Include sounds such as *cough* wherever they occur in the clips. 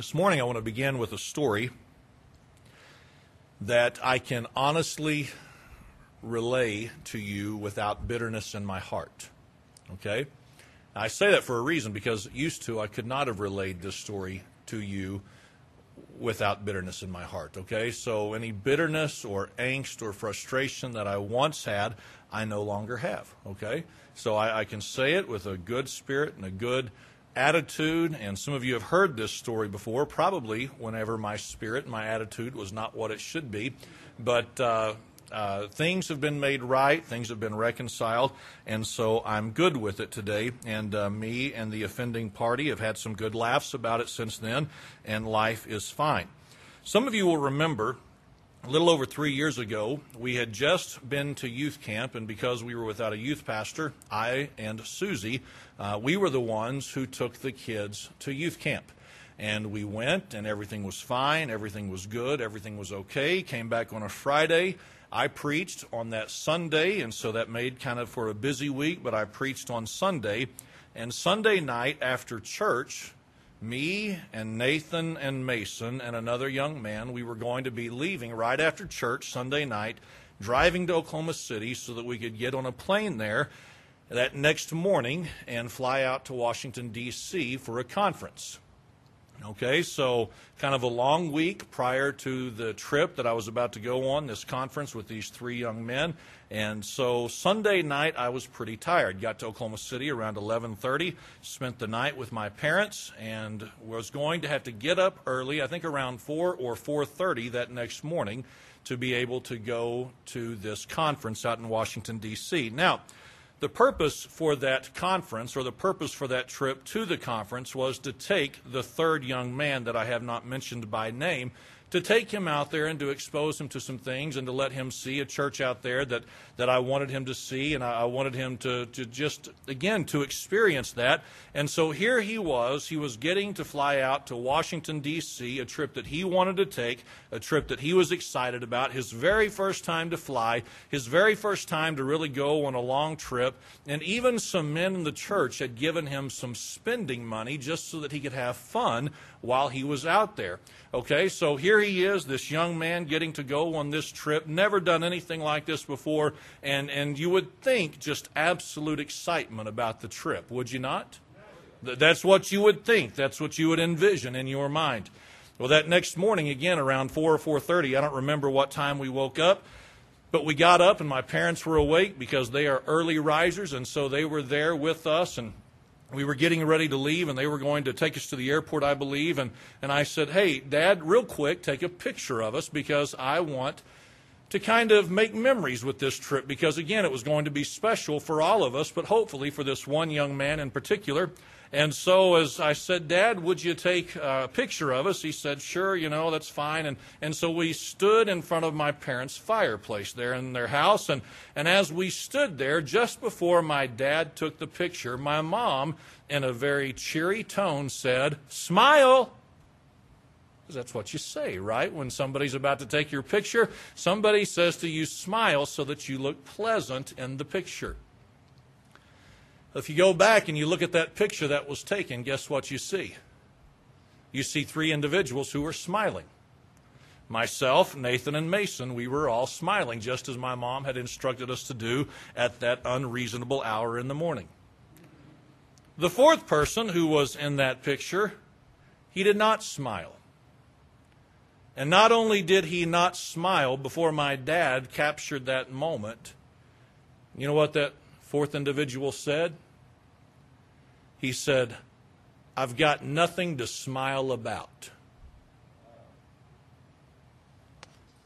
This morning, I want to begin with a story that I can honestly relay to you without bitterness in my heart. Okay? I say that for a reason because used to I could not have relayed this story to you without bitterness in my heart. Okay? So any bitterness or angst or frustration that I once had, I no longer have. Okay? So I, I can say it with a good spirit and a good attitude, and some of you have heard this story before, probably whenever my spirit and my attitude was not what it should be. But uh, uh, things have been made right, things have been reconciled, and so I'm good with it today. And uh, me and the offending party have had some good laughs about it since then, and life is fine. Some of you will remember a little over three years ago, we had just been to youth camp, and because we were without a youth pastor, I and Susie, uh, we were the ones who took the kids to youth camp. And we went, and everything was fine, everything was good, everything was okay. Came back on a Friday. I preached on that Sunday, and so that made kind of for a busy week, but I preached on Sunday. And Sunday night after church, me and Nathan and Mason and another young man, we were going to be leaving right after church Sunday night, driving to Oklahoma City so that we could get on a plane there that next morning and fly out to Washington, D.C. for a conference. Okay, so kind of a long week prior to the trip that I was about to go on, this conference with these three young men. And so Sunday night I was pretty tired. Got to Oklahoma City around 11:30, spent the night with my parents and was going to have to get up early, I think around 4 or 4:30 that next morning to be able to go to this conference out in Washington D.C. Now, the purpose for that conference, or the purpose for that trip to the conference, was to take the third young man that I have not mentioned by name to take him out there and to expose him to some things and to let him see a church out there that, that I wanted him to see and I, I wanted him to, to just, again, to experience that. And so here he was. He was getting to fly out to Washington, D.C., a trip that he wanted to take, a trip that he was excited about, his very first time to fly, his very first time to really go on a long trip. And even some men in the church had given him some spending money just so that he could have fun while he was out there. Okay, so here he is, this young man getting to go on this trip, never done anything like this before, and, and you would think just absolute excitement about the trip, would you not? That's what you would think. That's what you would envision in your mind. Well, that next morning, again, around 4 or 4.30, I don't remember what time we woke up, but we got up and my parents were awake because they are early risers, and so they were there with us, and we were getting ready to leave and they were going to take us to the airport, I believe. And, and I said, Hey, Dad, real quick, take a picture of us because I want to kind of make memories with this trip because, again, it was going to be special for all of us, but hopefully for this one young man in particular. And so, as I said, Dad, would you take a picture of us? He said, Sure, you know, that's fine. And, and so we stood in front of my parents' fireplace there in their house. And, and as we stood there, just before my dad took the picture, my mom, in a very cheery tone, said, Smile. Because that's what you say, right? When somebody's about to take your picture, somebody says to you, Smile so that you look pleasant in the picture. If you go back and you look at that picture that was taken, guess what you see? You see three individuals who were smiling. Myself, Nathan, and Mason, we were all smiling, just as my mom had instructed us to do at that unreasonable hour in the morning. The fourth person who was in that picture, he did not smile. And not only did he not smile before my dad captured that moment, you know what that fourth individual said? He said, I've got nothing to smile about.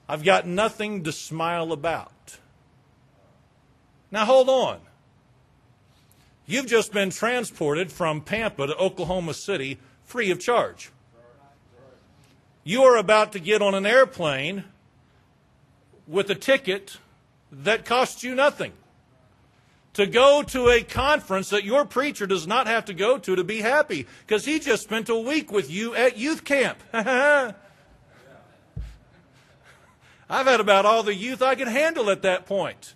I've got nothing to smile about. Now hold on. You've just been transported from Pampa to Oklahoma City free of charge. You are about to get on an airplane with a ticket that costs you nothing to go to a conference that your preacher does not have to go to to be happy because he just spent a week with you at youth camp. *laughs* I've had about all the youth I could handle at that point,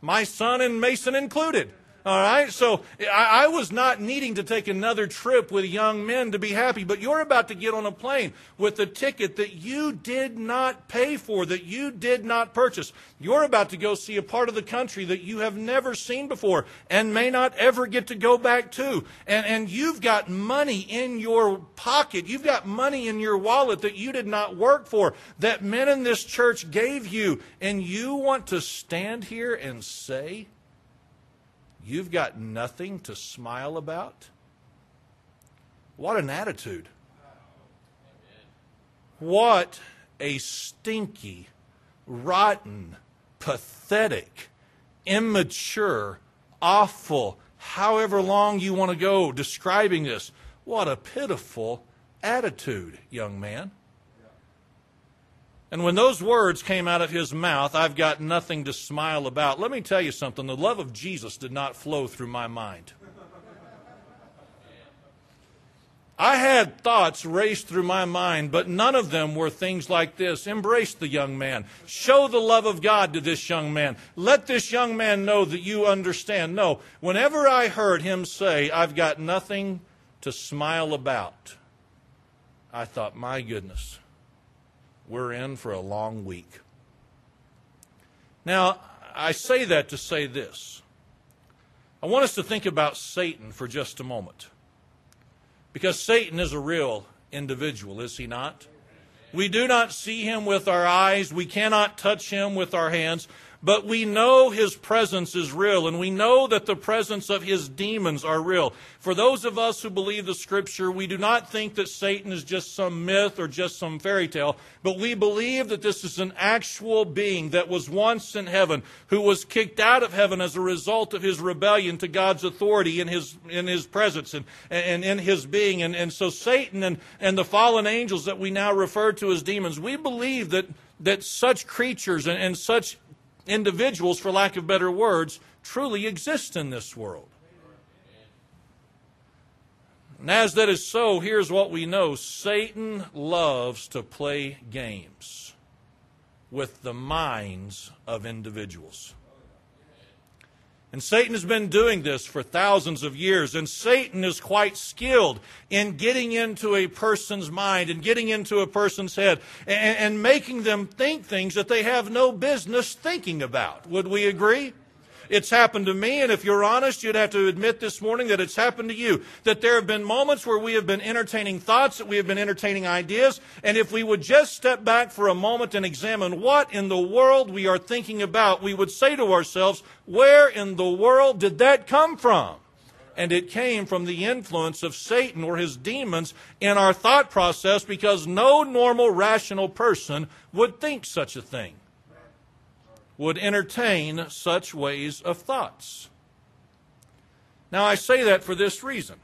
my son and Mason included. All right, so I, was not needing to take another trip with young men to be happy, but you're about to get on a plane with a ticket that you did not pay for, that you did not purchase. You're about to go see a part of the country that you have never seen before and may not ever get to go back to. And, and you've got money in your pocket, you've got money in your wallet that you did not work for, that men in this church gave you, and you want to stand here and say, You've got nothing to smile about? What an attitude. What a stinky, rotten, pathetic, immature, awful, however long you want to go describing this. What a pitiful attitude, young man. And when those words came out of his mouth, I've got nothing to smile about. Let me tell you something the love of Jesus did not flow through my mind. I had thoughts raced through my mind, but none of them were things like this. Embrace the young man. Show the love of God to this young man. Let this young man know that you understand. No, whenever I heard him say, I've got nothing to smile about, I thought, my goodness, we're in for a long week. Now, I say that to say this. I want us to think about Satan for just a moment. Because Satan is a real individual, is he not? We do not see him with our eyes. We cannot touch him with our hands. But we know his presence is real, and we know that the presence of his demons are real. For those of us who believe the scripture, we do not think that Satan is just some myth or just some fairy tale, but we believe that this is an actual being that was once in heaven, who was kicked out of heaven as a result of his rebellion to God's authority in his, in his presence and, and in his being. And, and so Satan and, and the fallen angels that we now refer to as demons, we believe that, that such creatures and, and such individuals, for lack of better words, truly exist in this world. And as that is so, here's what we know Satan loves to play games with the minds of individuals. And Satan has been doing this for thousands of years. And Satan is quite skilled in getting into a person's mind and getting into a person's head and, and, making them think things that they have no business thinking about. Would we agree? It's happened to me, and if you're honest, you'd have to admit this morning that it's happened to you. That there have been moments where we have been entertaining thoughts, that we have been entertaining ideas, and if we would just step back for a moment and examine what in the world we are thinking about, we would say to ourselves, where in the world did that come from? and it came from the influence of Satan or his demons in our thought process because no normal, rational person would think such a thing would entertain such ways of thoughts. Now, I say that for this reason.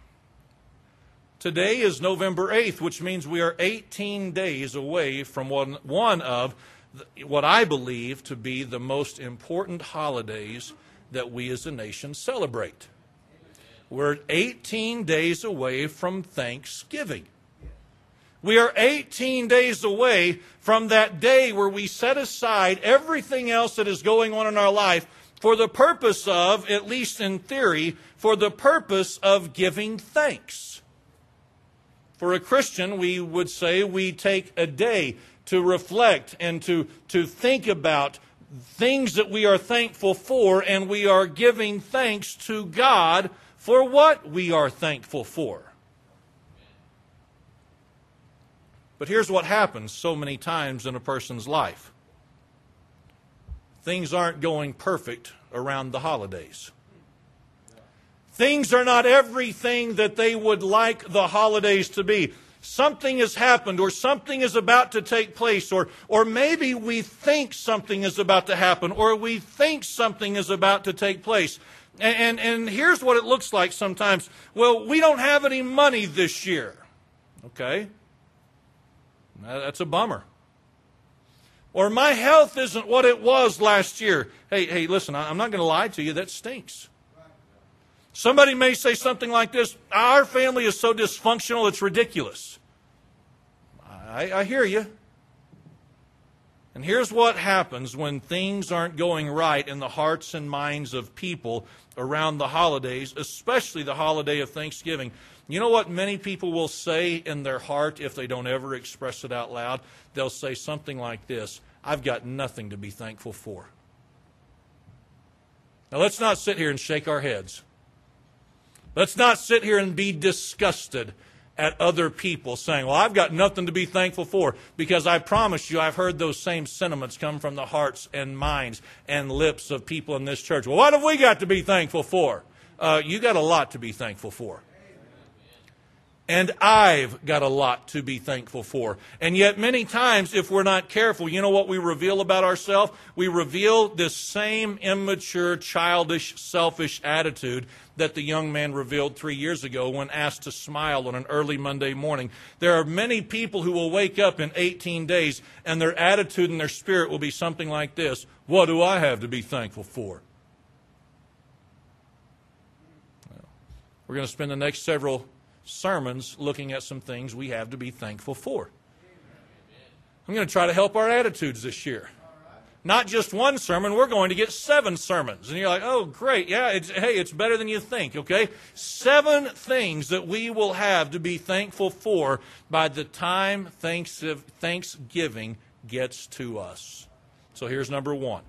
Today is November 8th, which means we are 18 days away from one, one of what I believe to be the most important holidays that we as a nation celebrate. We're 18 days away from Thanksgiving. We are 18 days away from that day where we set aside everything else that is going on in our life for the purpose of, at least in theory, for the purpose of giving thanks. For a Christian, we would say we take a day to reflect and to, to think about things that we are thankful for, and we are giving thanks to God for what we are thankful for. But here's what happens so many times in a person's life things aren't going perfect around the holidays. Things are not everything that they would like the holidays to be. Something has happened, or something is about to take place, or, or maybe we think something is about to happen, or we think something is about to take place. And, and, and here's what it looks like sometimes. Well, we don't have any money this year. Okay? That's a bummer. Or my health isn't what it was last year. Hey, hey, listen, I'm not going to lie to you. That stinks. Somebody may say something like this Our family is so dysfunctional, it's ridiculous. I, I hear you. And here's what happens when things aren't going right in the hearts and minds of people around the holidays, especially the holiday of Thanksgiving. You know what many people will say in their heart if they don't ever express it out loud? They'll say something like this I've got nothing to be thankful for. Now, let's not sit here and shake our heads. Let's not sit here and be disgusted at other people saying, Well, I've got nothing to be thankful for, because I promise you, I've heard those same sentiments come from the hearts and minds and lips of people in this church. Well, what have we got to be thankful for? Uh, you got a lot to be thankful for. And I've got a lot to be thankful for. And yet, many times, if we're not careful, you know what we reveal about ourselves? We reveal this same immature, childish, selfish attitude that the young man revealed three years ago when asked to smile on an early Monday morning. There are many people who will wake up in 18 days and their attitude and their spirit will be something like this What do I have to be thankful for? We're going to spend the next several sermons looking at some things we have to be thankful for. I'm going to try to help our attitudes this year. Not just one sermon, we're going to get seven sermons. And you're like, oh, great. Yeah, it's, hey, it's better than you think, okay? Seven things that we will have to be thankful for by the time Thanksgiving gets to us. So here's number one.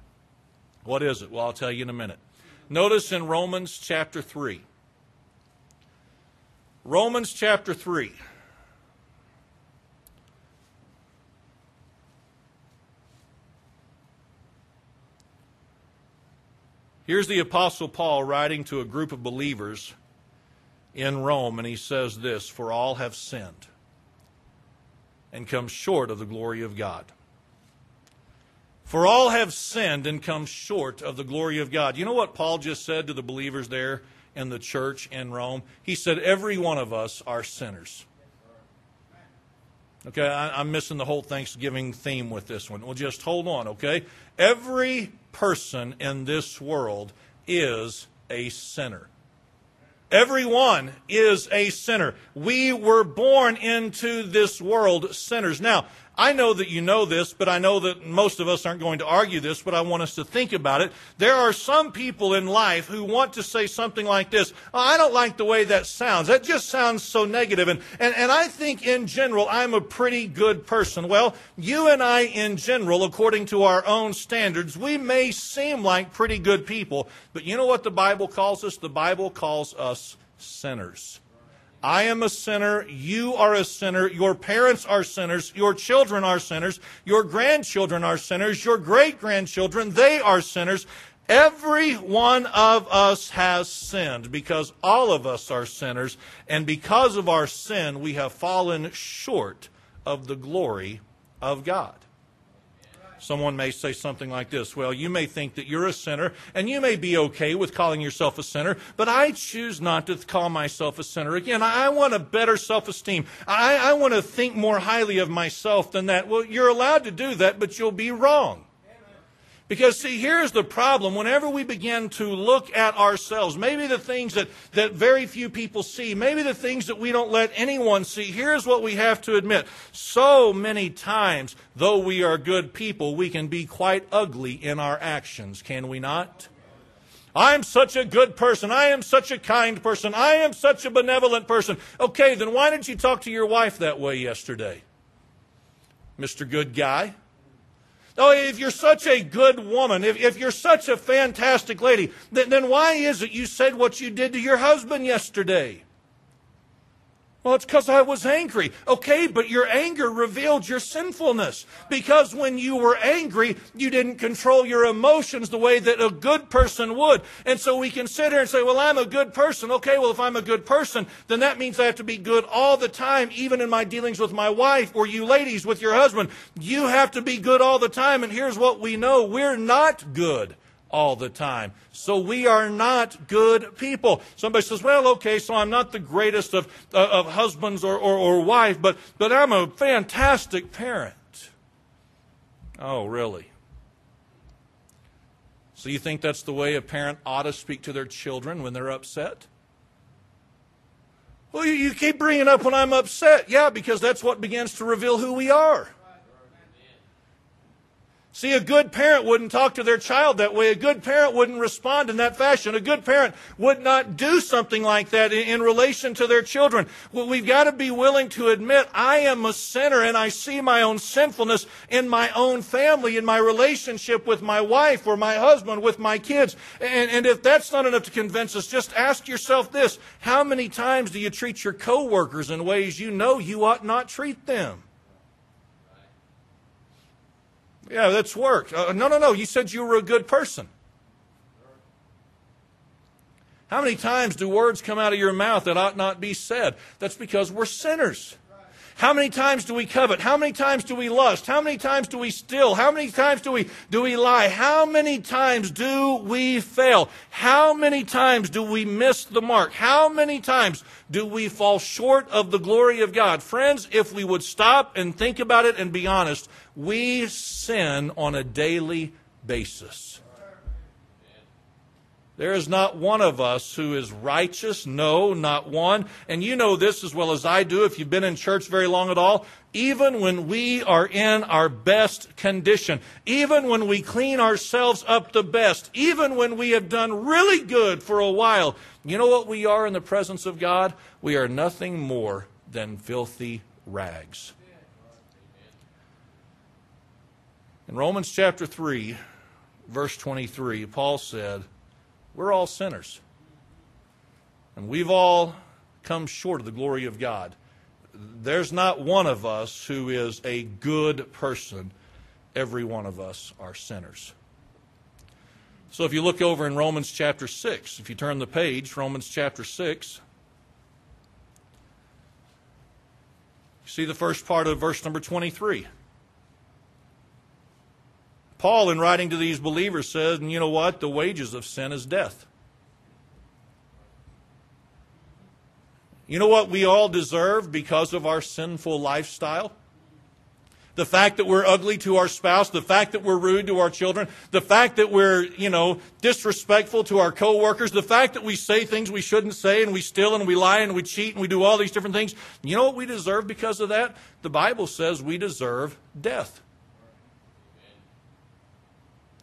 What is it? Well, I'll tell you in a minute. Notice in Romans chapter 3. Romans chapter 3. Here's the Apostle Paul writing to a group of believers in Rome, and he says this For all have sinned and come short of the glory of God. For all have sinned and come short of the glory of God. You know what Paul just said to the believers there in the church in Rome. He said, Every one of us are sinners. Okay, I, am missing the whole Thanksgiving theme with this one. Well, just hold on, okay? Every person in this world is a sinner. Everyone is a sinner. We were born into this world sinners. Now, I know that you know this, but I know that most of us aren't going to argue this, but I want us to think about it. There are some people in life who want to say something like this oh, I don't like the way that sounds. That just sounds so negative. And, and, and I think in general, I'm a pretty good person. Well, you and I, in general, according to our own standards, we may seem like pretty good people, but you know what the Bible calls us? The Bible calls us sinners. I am a sinner. You are a sinner. Your parents are sinners. Your children are sinners. Your grandchildren are sinners. Your great grandchildren, they are sinners. Every one of us has sinned because all of us are sinners. And because of our sin, we have fallen short of the glory of God. Someone may say something like this Well, you may think that you're a sinner, and you may be okay with calling yourself a sinner, but I choose not to call myself a sinner. Again, I want a better self esteem. I, I want to think more highly of myself than that. Well, you're allowed to do that, but you'll be wrong. Because, see, here's the problem. Whenever we begin to look at ourselves, maybe the things that, that very few people see, maybe the things that we don't let anyone see, here's what we have to admit. So many times, though we are good people, we can be quite ugly in our actions, can we not? I'm such a good person. I am such a kind person. I am such a benevolent person. Okay, then why didn't you talk to your wife that way yesterday? Mr. Good Guy. Oh, if you're such a good woman, if, if you're such a fantastic lady, then, then why is it you said what you did to your husband yesterday? Well, it's because I was angry. Okay, but your anger revealed your sinfulness. Because when you were angry, you didn't control your emotions the way that a good person would. And so we can sit here and say, well, I'm a good person. Okay, well, if I'm a good person, then that means I have to be good all the time, even in my dealings with my wife or you ladies with your husband. You have to be good all the time. And here's what we know we're not good all the time. So we are not good people. Somebody says, well, okay, so I'm not the greatest of, uh, of husbands or, or, or wife, but, but I'm a fantastic parent. Oh, really? So you think that's the way a parent ought to speak to their children when they're upset? Well, you, you keep bringing up when I'm upset. Yeah, because that's what begins to reveal who we are. See, a good parent wouldn't talk to their child that way. A good parent wouldn't respond in that fashion. A good parent would not do something like that in, in relation to their children. Well, we've got to be willing to admit I am a sinner and I see my own sinfulness in my own family, in my relationship with my wife or my husband, with my kids. And, and if that's not enough to convince us, just ask yourself this. How many times do you treat your coworkers in ways you know you ought not treat them? Yeah, that's work. Uh, no, no, no. You said you were a good person. How many times do words come out of your mouth that ought not be said? That's because we're sinners. How many times do we covet? How many times do we lust? How many times do we steal? How many times do we do we lie? How many times do we fail? How many times do we miss the mark? How many times do we fall short of the glory of God? Friends, if we would stop and think about it and be honest, we sin on a daily basis. There is not one of us who is righteous. No, not one. And you know this as well as I do if you've been in church very long at all. Even when we are in our best condition, even when we clean ourselves up the best, even when we have done really good for a while, you know what we are in the presence of God? We are nothing more than filthy rags. In Romans chapter 3, verse 23, Paul said, We're all sinners. And we've all come short of the glory of God. There's not one of us who is a good person. Every one of us are sinners. So if you look over in Romans chapter 6, if you turn the page, Romans chapter 6, you see the first part of verse number 23. Paul, in writing to these believers, says, and you know what? The wages of sin is death. You know what we all deserve because of our sinful lifestyle? The fact that we're ugly to our spouse, the fact that we're rude to our children, the fact that we're, you know, disrespectful to our coworkers, the fact that we say things we shouldn't say and we steal and we lie and we cheat and we do all these different things. You know what we deserve because of that? The Bible says we deserve death.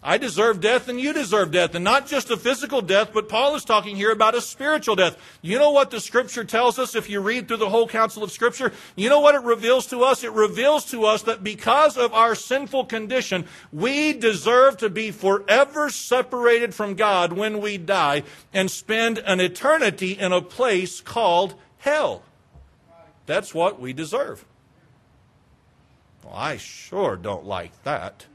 I deserve death and you deserve death. And not just a physical death, but Paul is talking here about a spiritual death. You know what the scripture tells us if you read through the whole counsel of scripture? You know what it reveals to us? It reveals to us that because of our sinful condition, we deserve to be forever separated from God when we die and spend an eternity in a place called hell. That's what we deserve. Well, I sure don't like that.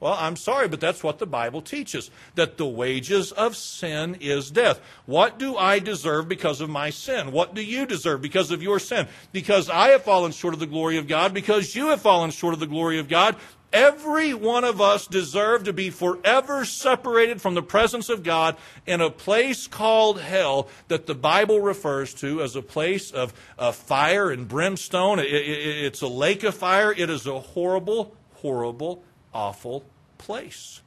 Well, I'm sorry, but that's what the Bible teaches that the wages of sin is death. What do I deserve because of my sin? What do you deserve because of your sin? Because I have fallen short of the glory of God, because you have fallen short of the glory of God. Every one of us deserve to be forever separated from the presence of God in a place called hell that the Bible refers to as a place of, of fire and brimstone. It, it, it's a lake of fire. It is a horrible, horrible awful place.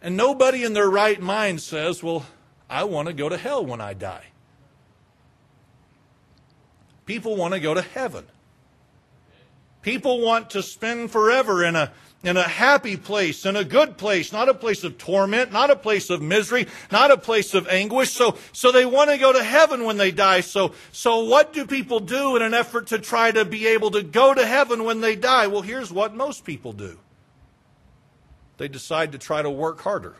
And nobody in their right mind says, Well, I want to go to hell when I die. People want to go to heaven. People want to spend forever in a in a happy place, in a good place, not a place of torment, not a place of misery, not a place of anguish. So, so they want to go to heaven when they die. So, so what do people do in an effort to try to be able to go to heaven when they die? Well, here's what most people do. They decide to try to work harder.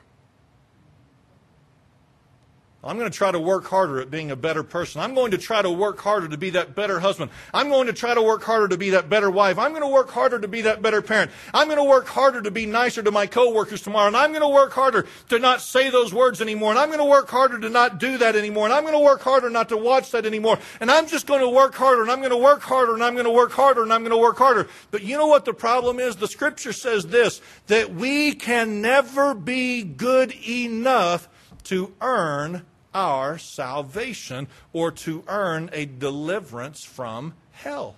I'm going to try to work harder at being a better person. I'm going to try to work harder to be that better husband. I'm going to try to work harder to be that better wife. I'm going to work harder to be that better parent. I'm going to work harder to be nicer to my coworkers tomorrow. And I'm going to work harder to not say those words anymore. And I'm going to work harder to not do that anymore. And I'm going to work harder not to watch that anymore. And I'm just going to work harder and I'm going to work harder and I'm going to work harder and I'm going to work harder. But you know what the problem is? The scripture says this, that we can never be good enough to earn our salvation or to earn a deliverance from hell.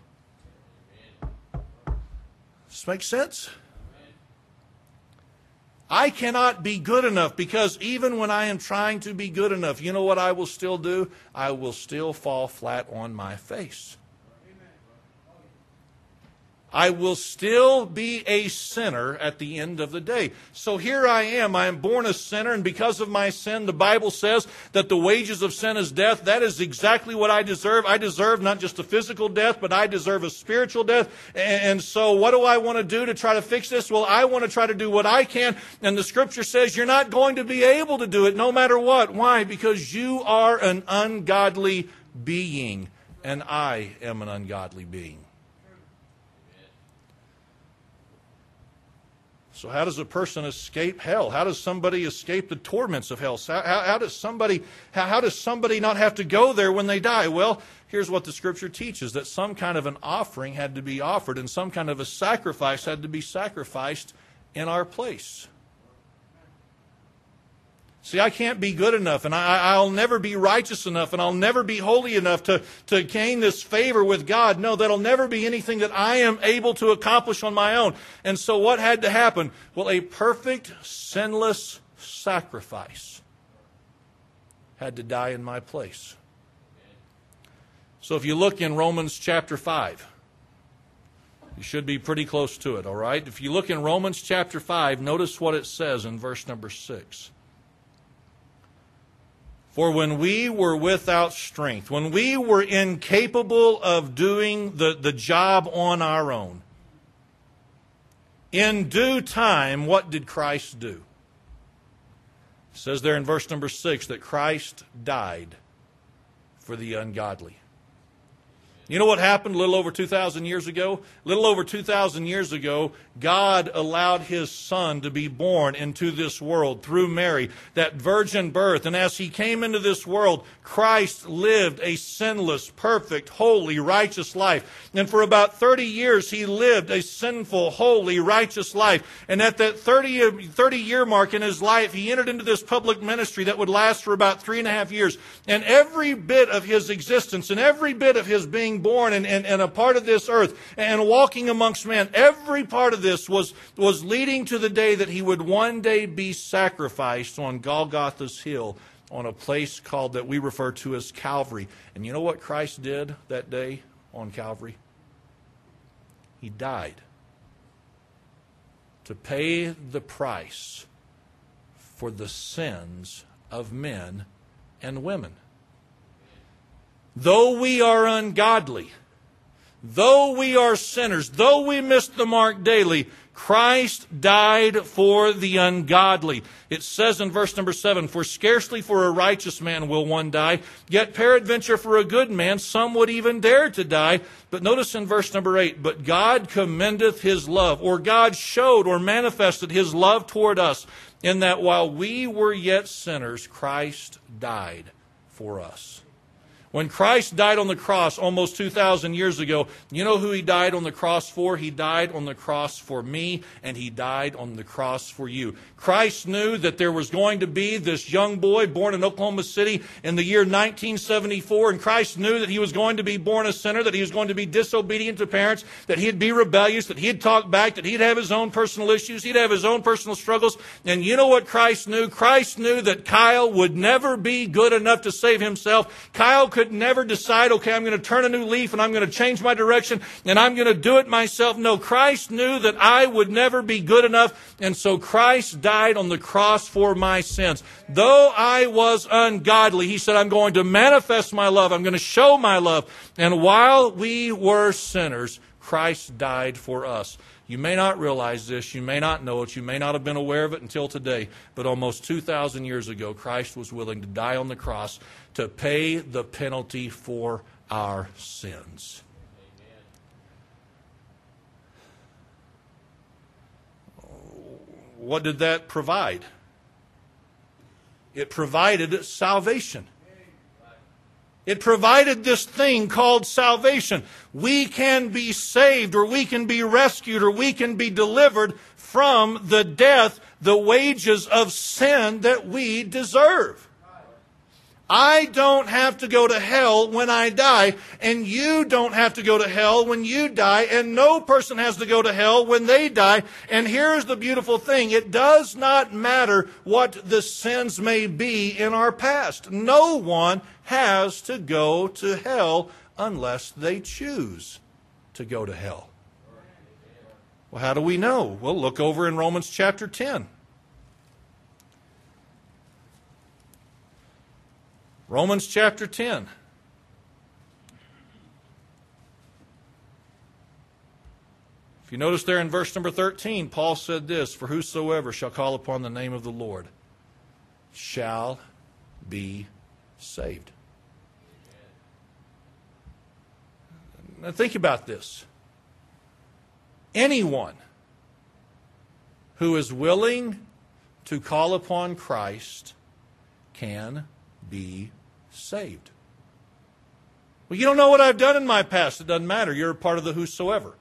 This makes sense? I cannot be good enough because even when I am trying to be good enough, you know what I will still do? I will still fall flat on my face. I will still be a sinner at the end of the day. So here I am. I am born a sinner, and because of my sin, the Bible says that the wages of sin is death. That is exactly what I deserve. I deserve not just a physical death, but I deserve a spiritual death. And so, what do I want to do to try to fix this? Well, I want to try to do what I can. And the scripture says you're not going to be able to do it no matter what. Why? Because you are an ungodly being, and I am an ungodly being. So, how does a person escape hell? How does somebody escape the torments of hell? How, how, how does somebody how, how, does somebody not have to go there when they die? Well, here's what the Scripture teaches: that some kind of an offering had to be offered, and some kind of a sacrifice had to be sacrificed in our place. See, I can't be good enough, and I, will never be righteous enough, and I'll never be holy enough to, to gain this favor with God. No, that'll never be anything that I am able to accomplish on my own. And so, what had to happen? Well, a perfect, sinless sacrifice had to die in my place. So, if you look in Romans chapter 5, you should be pretty close to it, all right? If you look in Romans chapter 5, notice what it says in verse number 6. For when we were without strength, when we were incapable of doing the, the job on our own, in due time, what did Christ do? It says there in verse number six that Christ died for the ungodly. You know what happened a little over 2,000 years ago? A little over 2,000 years ago, God allowed his son to be born into this world through Mary, that virgin birth. And as he came into this world, Christ lived a sinless, perfect, holy, righteous life. And for about 30 years, he lived a sinful, holy, righteous life. And at that 30, 30 year mark in his life, he entered into this public ministry that would last for about three and a half years. And every bit of his existence and every bit of his being being born and, and, and a part of this earth and walking amongst men, every part of this was, was leading to the day that he would one day be sacrificed on Golgotha's hill on a place called that we refer to as Calvary. And you know what Christ did that day on Calvary? He died to pay the price for the sins of men and women. Though we are ungodly, though we are sinners, though we miss the mark daily, Christ died for the ungodly. It says in verse number seven, For scarcely for a righteous man will one die, yet peradventure for a good man some would even dare to die. But notice in verse number eight, But God commendeth his love, or God showed or manifested his love toward us, in that while we were yet sinners, Christ died for us. When Christ died on the cross almost 2,000 years ago, you know who he died on the cross for? He died on the cross for me, and he died on the cross for you. Christ knew that there was going to be this young boy born in Oklahoma City in the year 1974, and Christ knew that he was going to be born a sinner, that he was going to be disobedient to parents, that he'd be rebellious, that he'd talk back, that he'd have his own personal issues, he'd have his own personal struggles. And you know what Christ knew? Christ knew that Kyle would never be good enough to save himself. Kyle could could never decide, okay, I'm going to turn a new leaf and I'm going to change my direction and I'm going to do it myself. No, Christ knew that I would never be good enough. And so Christ died on the cross for my sins. Though I was ungodly, he said, I'm going to manifest my love. I'm going to show my love. And while we were sinners, Christ died for us. You may not realize this, you may not know it, you may not have been aware of it until today, but almost 2,000 years ago, Christ was willing to die on the cross to pay the penalty for our sins. What did that provide? It provided salvation. It provided this thing called salvation. We can be saved, or we can be rescued, or we can be delivered from the death, the wages of sin that we deserve. I don't have to go to hell when I die, and you don't have to go to hell when you die, and no person has to go to hell when they die. And here's the beautiful thing it does not matter what the sins may be in our past. No one has to go to hell unless they choose to go to hell. Well, how do we know? Well, look over in Romans chapter 10. Romans chapter 10. If you notice there in verse number 13, Paul said this For whosoever shall call upon the name of the Lord shall be saved. Now think about this. Anyone who is willing to call upon Christ can be saved. Well, you don't know what I've done in my past. It doesn't matter. You're a part of the whosoever.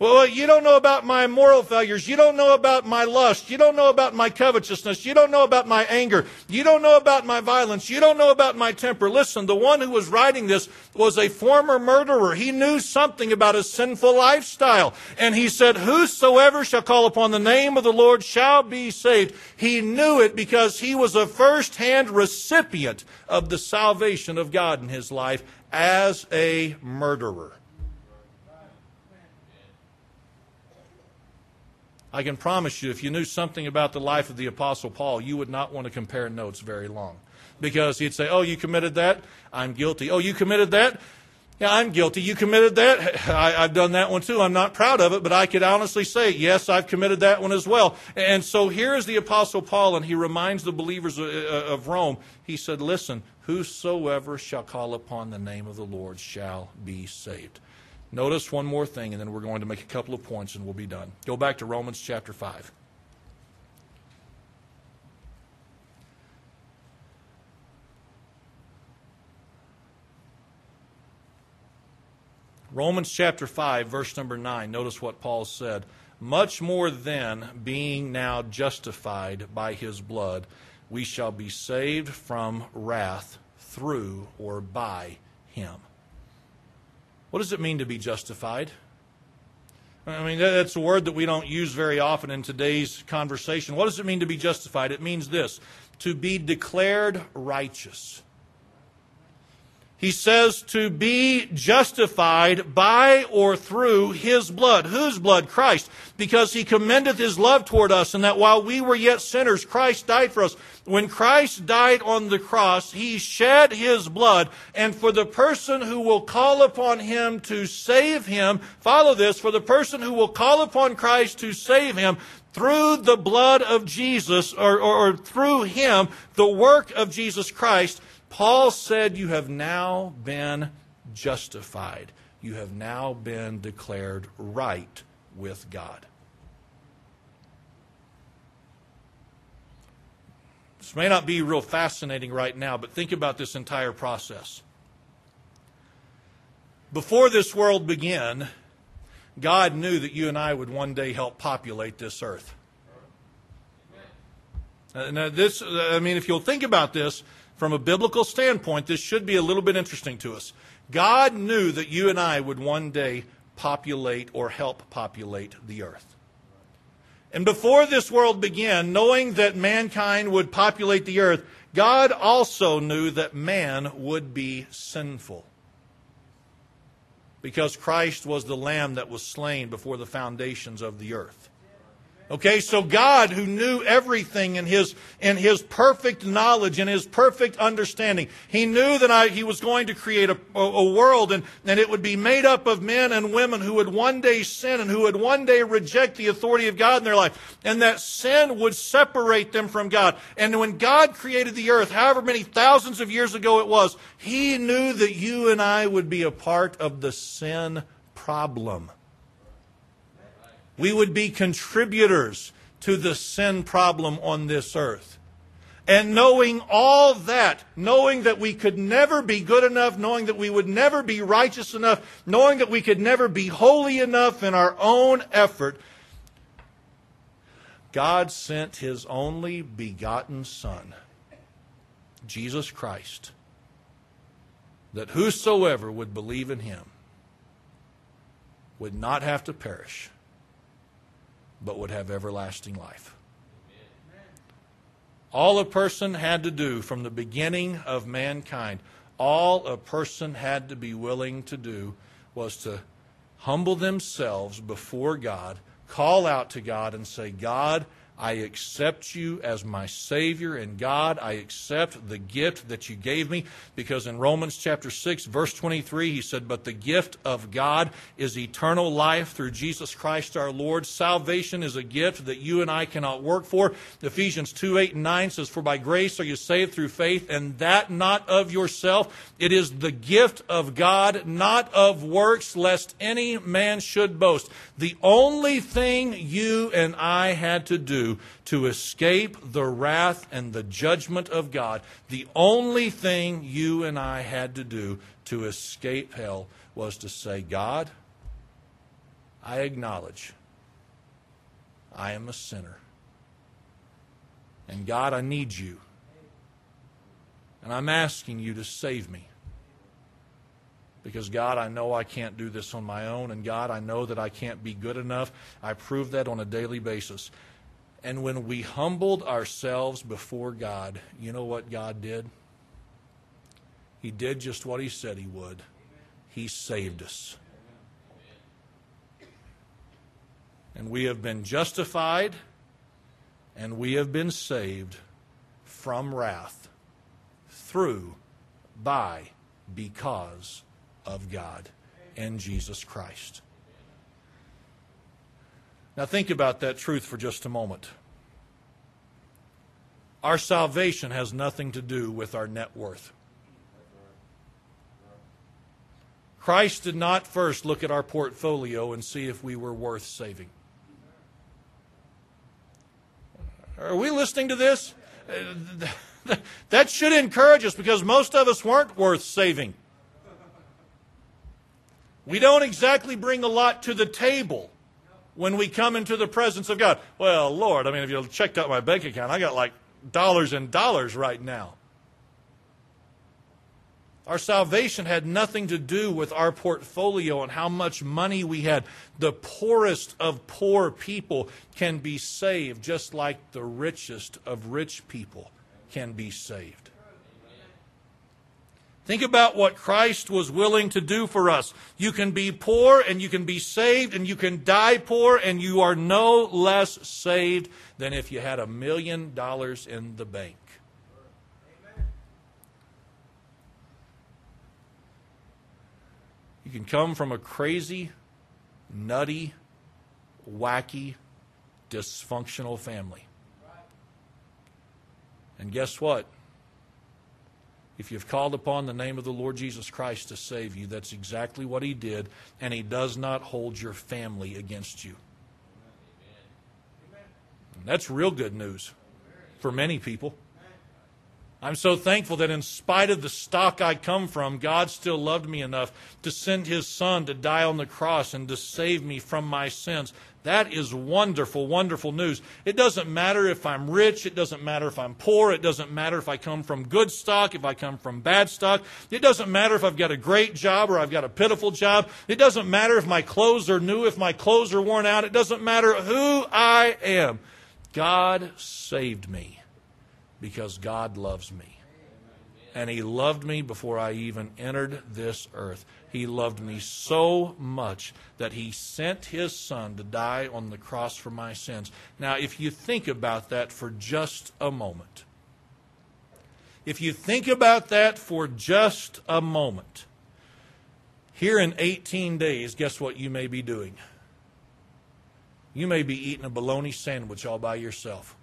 Well, you don't know about my moral failures. You don't know about my lust. You don't know about my covetousness. You don't know about my anger. You don't know about my violence. You don't know about my temper. Listen, the one who was writing this was a former murderer. He knew something about his sinful lifestyle. And he said, Whosoever shall call upon the name of the Lord shall be saved. He knew it because he was a first hand recipient of the salvation of God in his life as a murderer. I can promise you, if you knew something about the life of the Apostle Paul, you would not want to compare notes very long. Because he'd say, Oh, you committed that? I'm guilty. Oh, you committed that? Yeah, I'm guilty. You committed that? *laughs* I, have done that one too. I'm not proud of it, but I could honestly say, yes, I've committed that one as well. And so here is the Apostle Paul, and he reminds the believers of, of Rome. He said, Listen, whosoever shall call upon the name of the Lord shall be saved. Notice one more thing, and then we're going to make a couple of points and we'll be done. Go back to Romans chapter 5. Romans chapter 5, verse number 9. Notice what Paul said. Much more then, being now justified by his blood, we shall be saved from wrath through or by him. What does it mean to be justified? I mean, that's a word that we don't use very often in today's conversation. What does it mean to be justified? It means this to be declared righteous. He says to be justified by or through his blood. Whose blood? Christ. Because he commendeth his love toward us, and that while we were yet sinners, Christ died for us. When Christ died on the cross, he shed his blood, and for the person who will call upon him to save him, follow this, for the person who will call upon Christ to save him, through the blood of Jesus, or, or, or through him, the work of Jesus Christ, Paul said, You have now been justified. You have now been declared right with God. This may not be real fascinating right now, but think about this entire process. Before this world began, God knew that you and I would one day help populate this earth. Uh, now, this, uh, I mean, if you'll think about this, from a biblical standpoint, this should be a little bit interesting to us. God knew that you and I would one day populate or help populate the earth. And before this world began, knowing that mankind would populate the earth, God also knew that man would be sinful. Because Christ was the lamb that was slain before the foundations of the earth. Okay, so God, who knew everything in his, in his perfect knowledge and his perfect understanding, he knew that I, he was going to create a, a, world and, and it would be made up of men and women who would one day sin and who would one day reject the authority of God in their life. And that sin would separate them from God. And when God created the earth, however many thousands of years ago it was, he knew that you and I would be a part of the sin problem. We would be contributors to the sin problem on this earth. And knowing all that, knowing that we could never be good enough, knowing that we would never be righteous enough, knowing that we could never be holy enough in our own effort, God sent his only begotten Son, Jesus Christ, that whosoever would believe in him would not have to perish but would have everlasting life. All a person had to do from the beginning of mankind, all a person had to be willing to do was to humble themselves before God, call out to God and say, God, I accept you as my Savior, and God, I accept the gift that you gave me. Because in Romans chapter 6, verse 23, he said, But the gift of God is eternal life through Jesus Christ our Lord. Salvation is a gift that you and I cannot work for. Ephesians 2, 8, and 9 says, For by grace are you saved through faith, and that not of yourself. It is the gift of God, not of works, lest any man should boast. The only thing you and I had to do to escape the wrath and the judgment of God. The only thing you and I had to do to escape hell was to say, God, I acknowledge I am a sinner. And God, I need you. And I'm asking you to save me. Because, God, I know I can't do this on my own. And, God, I know that I can't be good enough. I prove that on a daily basis. And when we humbled ourselves before God, you know what God did? He did just what He said He would. He saved us. And we have been justified and we have been saved from wrath through, by, because of God and Jesus Christ. Now, think about that truth for just a moment. Our salvation has nothing to do with our net worth. Christ did not first look at our portfolio and see if we were worth saving. Are we listening to this? *laughs* That should encourage us because most of us weren't worth saving. We don't exactly bring a lot to the table when we come into the presence of God. Well, Lord, I mean, if you checked out my bank account, I got like dollars and dollars right now. Our salvation had nothing to do with our portfolio and how much money we had. The poorest of poor people can be saved, just like the richest of rich people can be saved. Think about what Christ was willing to do for us. You can be poor and you can be saved and you can die poor and you are no less saved than if you had a million dollars in the bank. You can come from a crazy, nutty, wacky, dysfunctional family. And guess what? If you've called upon the name of the Lord Jesus Christ to save you, that's exactly what He did, and He does not hold your family against you. And that's real good news for many people. I'm so thankful that in spite of the stock I come from, God still loved me enough to send His Son to die on the cross and to save me from my sins. That is wonderful, wonderful news. It doesn't matter if I'm rich. It doesn't matter if I'm poor. It doesn't matter if I come from good stock, if I come from bad stock. It doesn't matter if I've got a great job or I've got a pitiful job. It doesn't matter if my clothes are new, if my clothes are worn out. It doesn't matter who I am. God saved me because God loves me. And He loved me before I even entered this earth. He loved me so much that He sent His Son to die on the cross for my sins. Now, if you think about that for just a moment, if you think about that for just a moment, here in 18 days, guess what you may be doing? You may be eating a bologna sandwich all by yourself.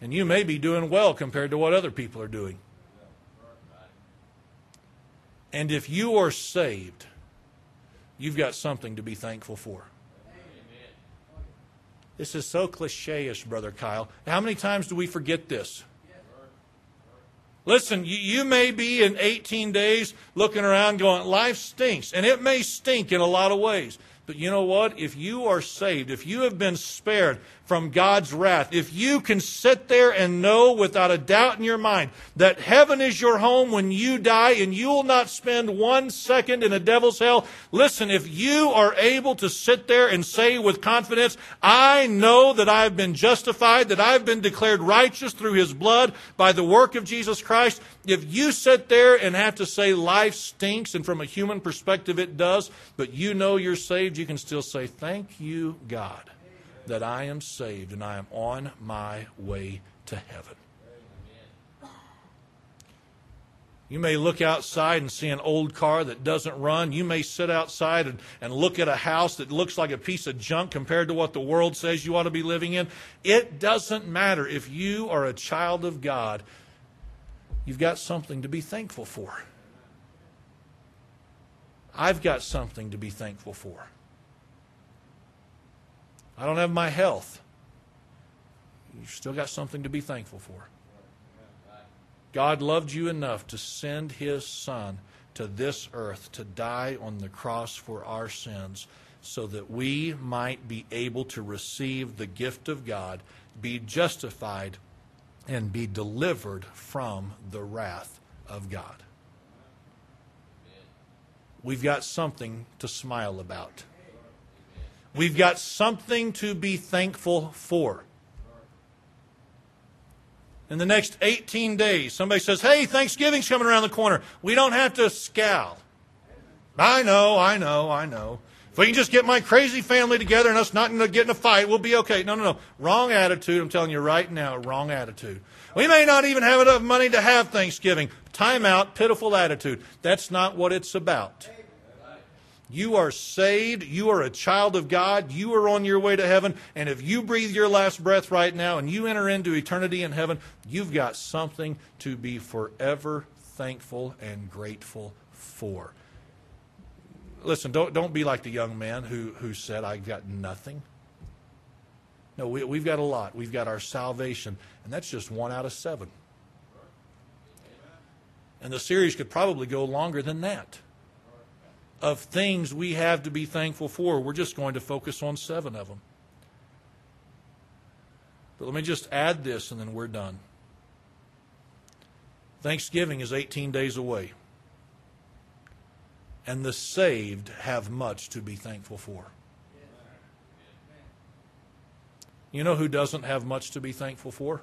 And you may be doing well compared to what other people are doing. And if you are saved, you've got something to be thankful for. This is so cliche ish, Brother Kyle. How many times do we forget this? Listen, you, you, may be in 18 days looking around going, life stinks. And it may stink in a lot of ways. But you know what? If you are saved, if you have been spared from God's wrath, if you can sit there and know without a doubt in your mind that heaven is your home when you die and you will not spend one second in a devil's hell, listen, if you are able to sit there and say with confidence, I know that I've been justified, that I've been declared righteous through his blood by the work of Jesus Christ, if you sit there and have to say life stinks, and from a human perspective it does, but you know you're saved, you can still say, Thank you, God that I am saved and I am on my way to heaven. You may look outside and see an old car that doesn't run. You may sit outside and, and look at a house that looks like a piece of junk compared to what the world says you ought to be living in. It doesn't matter. If you are a child of God, you've got something to be thankful for. I've got something to be thankful for. I don't have my health. You've still got something to be thankful for. God loved you enough to send his son to this earth to die on the cross for our sins so that we might be able to receive the gift of God, be justified, and be delivered from the wrath of God. We've got something to smile about. We've got something to be thankful for. In the next 18 days, somebody says, Hey, Thanksgiving's coming around the corner. We don't have to scowl. I know, I know, I know. If we can just get my crazy family together and us not get in a fight, we'll be okay. No, no, no. Wrong attitude. I'm telling you right now, wrong attitude. We may not even have enough money to have Thanksgiving. Time out, pitiful attitude. That's not what it's about. You are saved. You are a child of God. You are on your way to heaven. And if you breathe your last breath right now and you enter into eternity in heaven, you've got something to be forever thankful and grateful for. Listen, don't, don't be like the young man who, who said, I've got nothing. No, we, we've got a lot. We've got our salvation, and that's just one out of seven. And the series could probably go longer than that of things we have to be thankful for. We're just going to focus on seven of them. But let me just add this and then we're done. Thanksgiving is 18 days away. And the saved have much to be thankful for. You know who doesn't have much to be thankful for?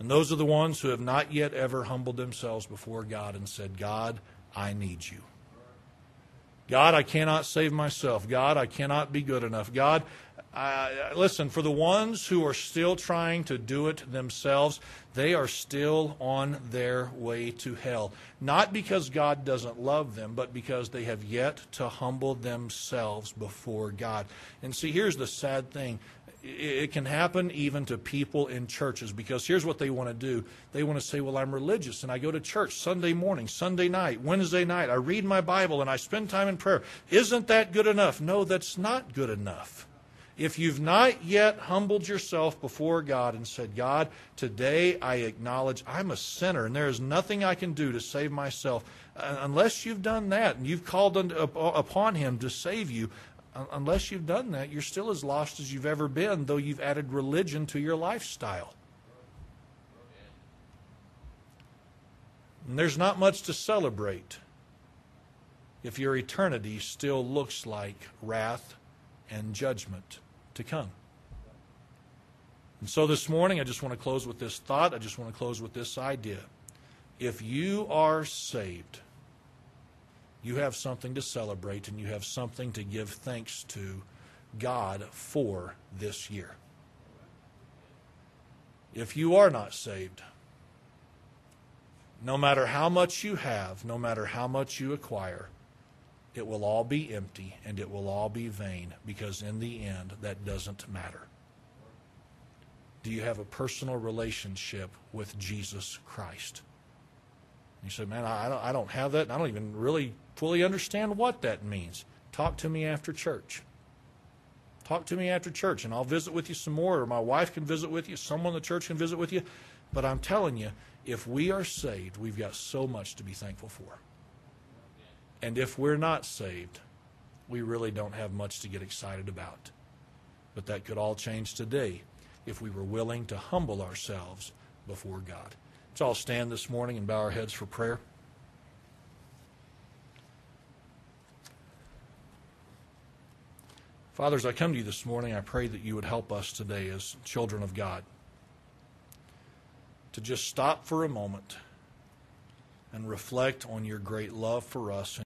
And those are the ones who have not yet ever humbled themselves before God and said, God, I need you. God, I cannot save myself. God, I cannot be good enough. God, I, listen, for the ones who are still trying to do it themselves, they are still on their way to hell. Not because God doesn't love them, but because they have yet to humble themselves before God. And see, here's the sad thing it can happen even to people in churches because here's what they want to do. They want to say, Well, I'm religious and I go to church Sunday morning, Sunday night, Wednesday night. I read my Bible and I spend time in prayer. Isn't that good enough? No, that's not good enough. If you've not yet humbled yourself before God and said, God, today I acknowledge I'm a sinner and there is nothing I can do to save myself, uh, unless you've done that and you've called upon Him to save you, unless you've done that, you're still as lost as you've ever been, though you've added religion to your lifestyle. And there's not much to celebrate if your eternity still looks like wrath and judgment to come. And so this morning, I just want to close with this thought. I just want to close with this idea. If you are saved, you have something to celebrate and you have something to give thanks to God for this year. If you are not saved, no matter how much you have, no matter how much you acquire, it will all be empty and it will all be vain because in the end, that doesn't matter. Do you have a personal relationship with Jesus Christ? You say, Man, I don't, I don't have that. I don't even really fully understand what that means. Talk to me after church. Talk to me after church, and I'll visit with you some more, or my wife can visit with you, someone in the church can visit with you. But I'm telling you, if we are saved, we've got so much to be thankful for. And if we're not saved, we really don't have much to get excited about. But that could all change today if we were willing to humble ourselves before God. Let's all stand this morning and bow our heads for prayer. Father, as I come to you this morning, I pray that you would help us today as children of God to just stop for a moment and reflect on your great love for us